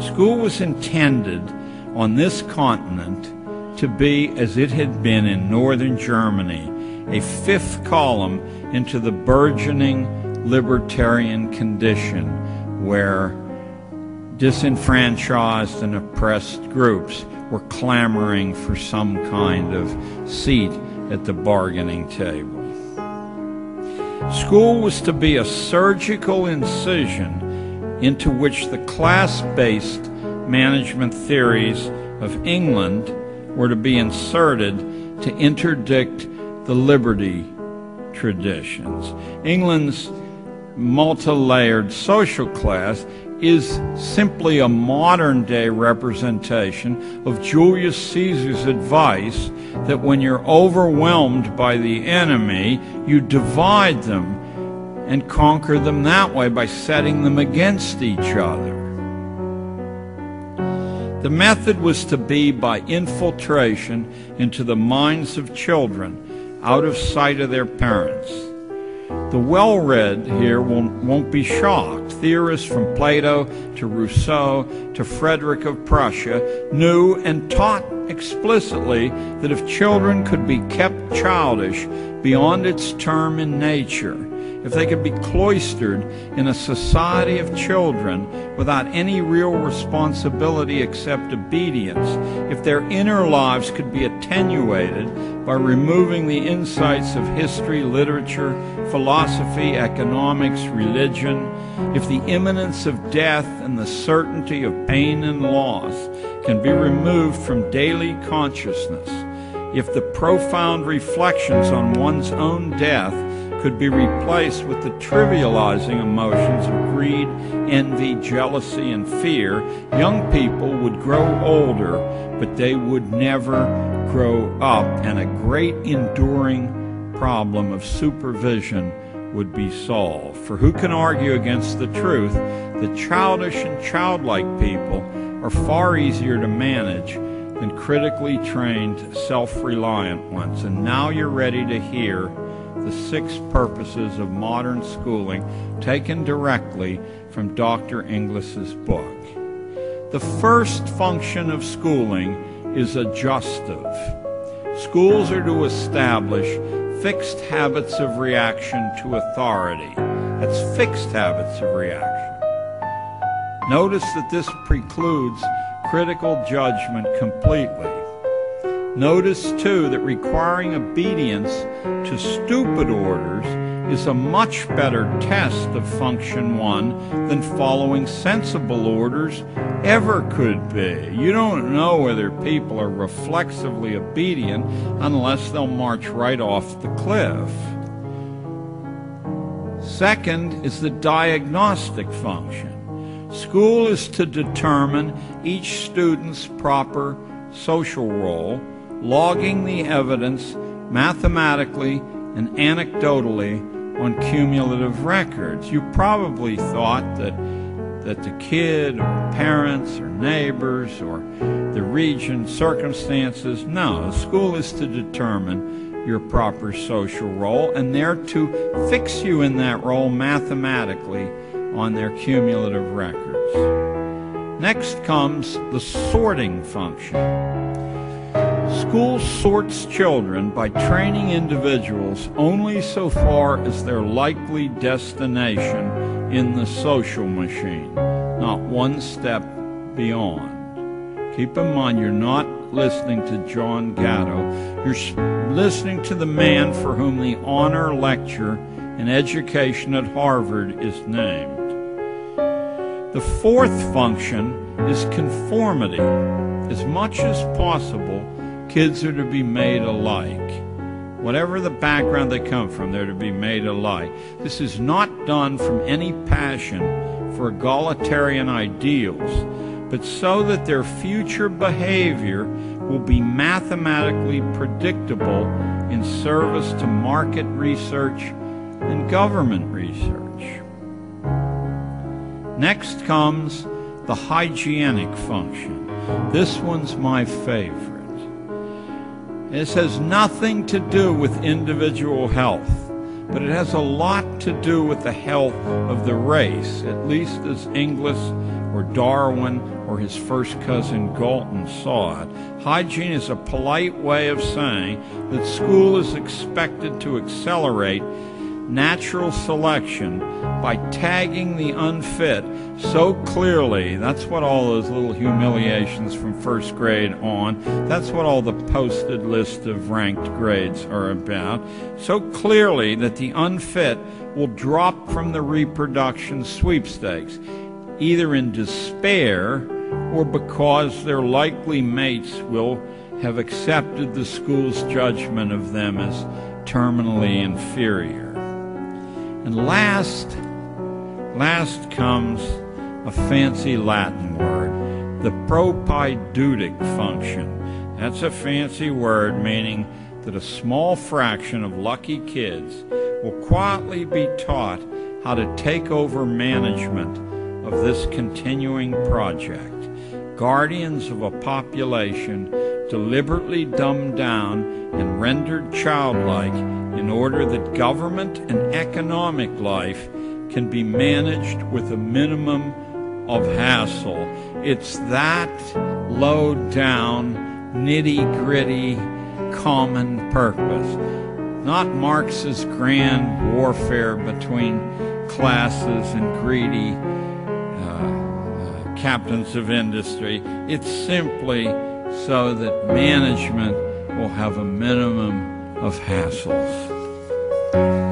School was intended on this continent to be, as it had been in northern Germany, a fifth column into the burgeoning libertarian condition where disenfranchised and oppressed groups were clamoring for some kind of seat at the bargaining table. School was to be a surgical incision into which the class based management theories of England were to be inserted to interdict the liberty traditions. England's multi layered social class is simply a modern day representation of Julius Caesar's advice that when you're overwhelmed by the enemy, you divide them and conquer them that way by setting them against each other. The method was to be by infiltration into the minds of children out of sight of their parents. The well read here won't, won't be shocked. Theorists from Plato to Rousseau to Frederick of Prussia knew and taught explicitly that if children could be kept childish beyond its term in nature, if they could be cloistered in a society of children without any real responsibility except obedience, if their inner lives could be attenuated by removing the insights of history, literature, philosophy, economics, religion, if the imminence of death and the certainty of pain and loss can be removed from daily consciousness, if the profound reflections on one's own death could be replaced with the trivializing emotions of greed, envy, jealousy, and fear, young people would grow older, but they would never grow up, and a great enduring problem of supervision would be solved. For who can argue against the truth that childish and childlike people are far easier to manage than critically trained, self reliant ones? And now you're ready to hear the six purposes of modern schooling taken directly from Dr. Inglis's book. The first function of schooling is adjustive. Schools are to establish fixed habits of reaction to authority. That's fixed habits of reaction. Notice that this precludes critical judgment completely. Notice, too, that requiring obedience to stupid orders is a much better test of function one than following sensible orders ever could be. You don't know whether people are reflexively obedient unless they'll march right off the cliff. Second is the diagnostic function. School is to determine each student's proper social role logging the evidence mathematically and anecdotally on cumulative records. You probably thought that that the kid or parents or neighbors or the region circumstances no the school is to determine your proper social role and they're to fix you in that role mathematically on their cumulative records next comes the sorting function School sorts children by training individuals only so far as their likely destination in the social machine, not one step beyond. Keep in mind, you're not listening to John Gatto. You're listening to the man for whom the honor lecture in education at Harvard is named. The fourth function is conformity. As much as possible, Kids are to be made alike. Whatever the background they come from, they're to be made alike. This is not done from any passion for egalitarian ideals, but so that their future behavior will be mathematically predictable in service to market research and government research. Next comes the hygienic function. This one's my favorite. This has nothing to do with individual health, but it has a lot to do with the health of the race, at least as Inglis or or Darwin or his first cousin Galton saw it. Hygiene is a polite way of saying that school is expected to accelerate natural selection by tagging the unfit so clearly. That's what all those little humiliations from first grade on, that's what all the posted list of ranked grades are about. So clearly that the unfit will drop from the reproduction sweepstakes, either in despair or because their likely mates will have accepted the school's judgment of them as terminally inferior. And last, last comes a fancy Latin word, the propaedeutic function. That's a fancy word meaning that a small fraction of lucky kids will quietly be taught how to take over management of this continuing project. Guardians of a population deliberately dumbed down and rendered childlike in order that government and economic life can be managed with a minimum of hassle. It's that low down, nitty gritty, common purpose. Not Marx's grand warfare between classes and greedy uh, uh, captains of industry. It's simply so that management will have a minimum of hassles.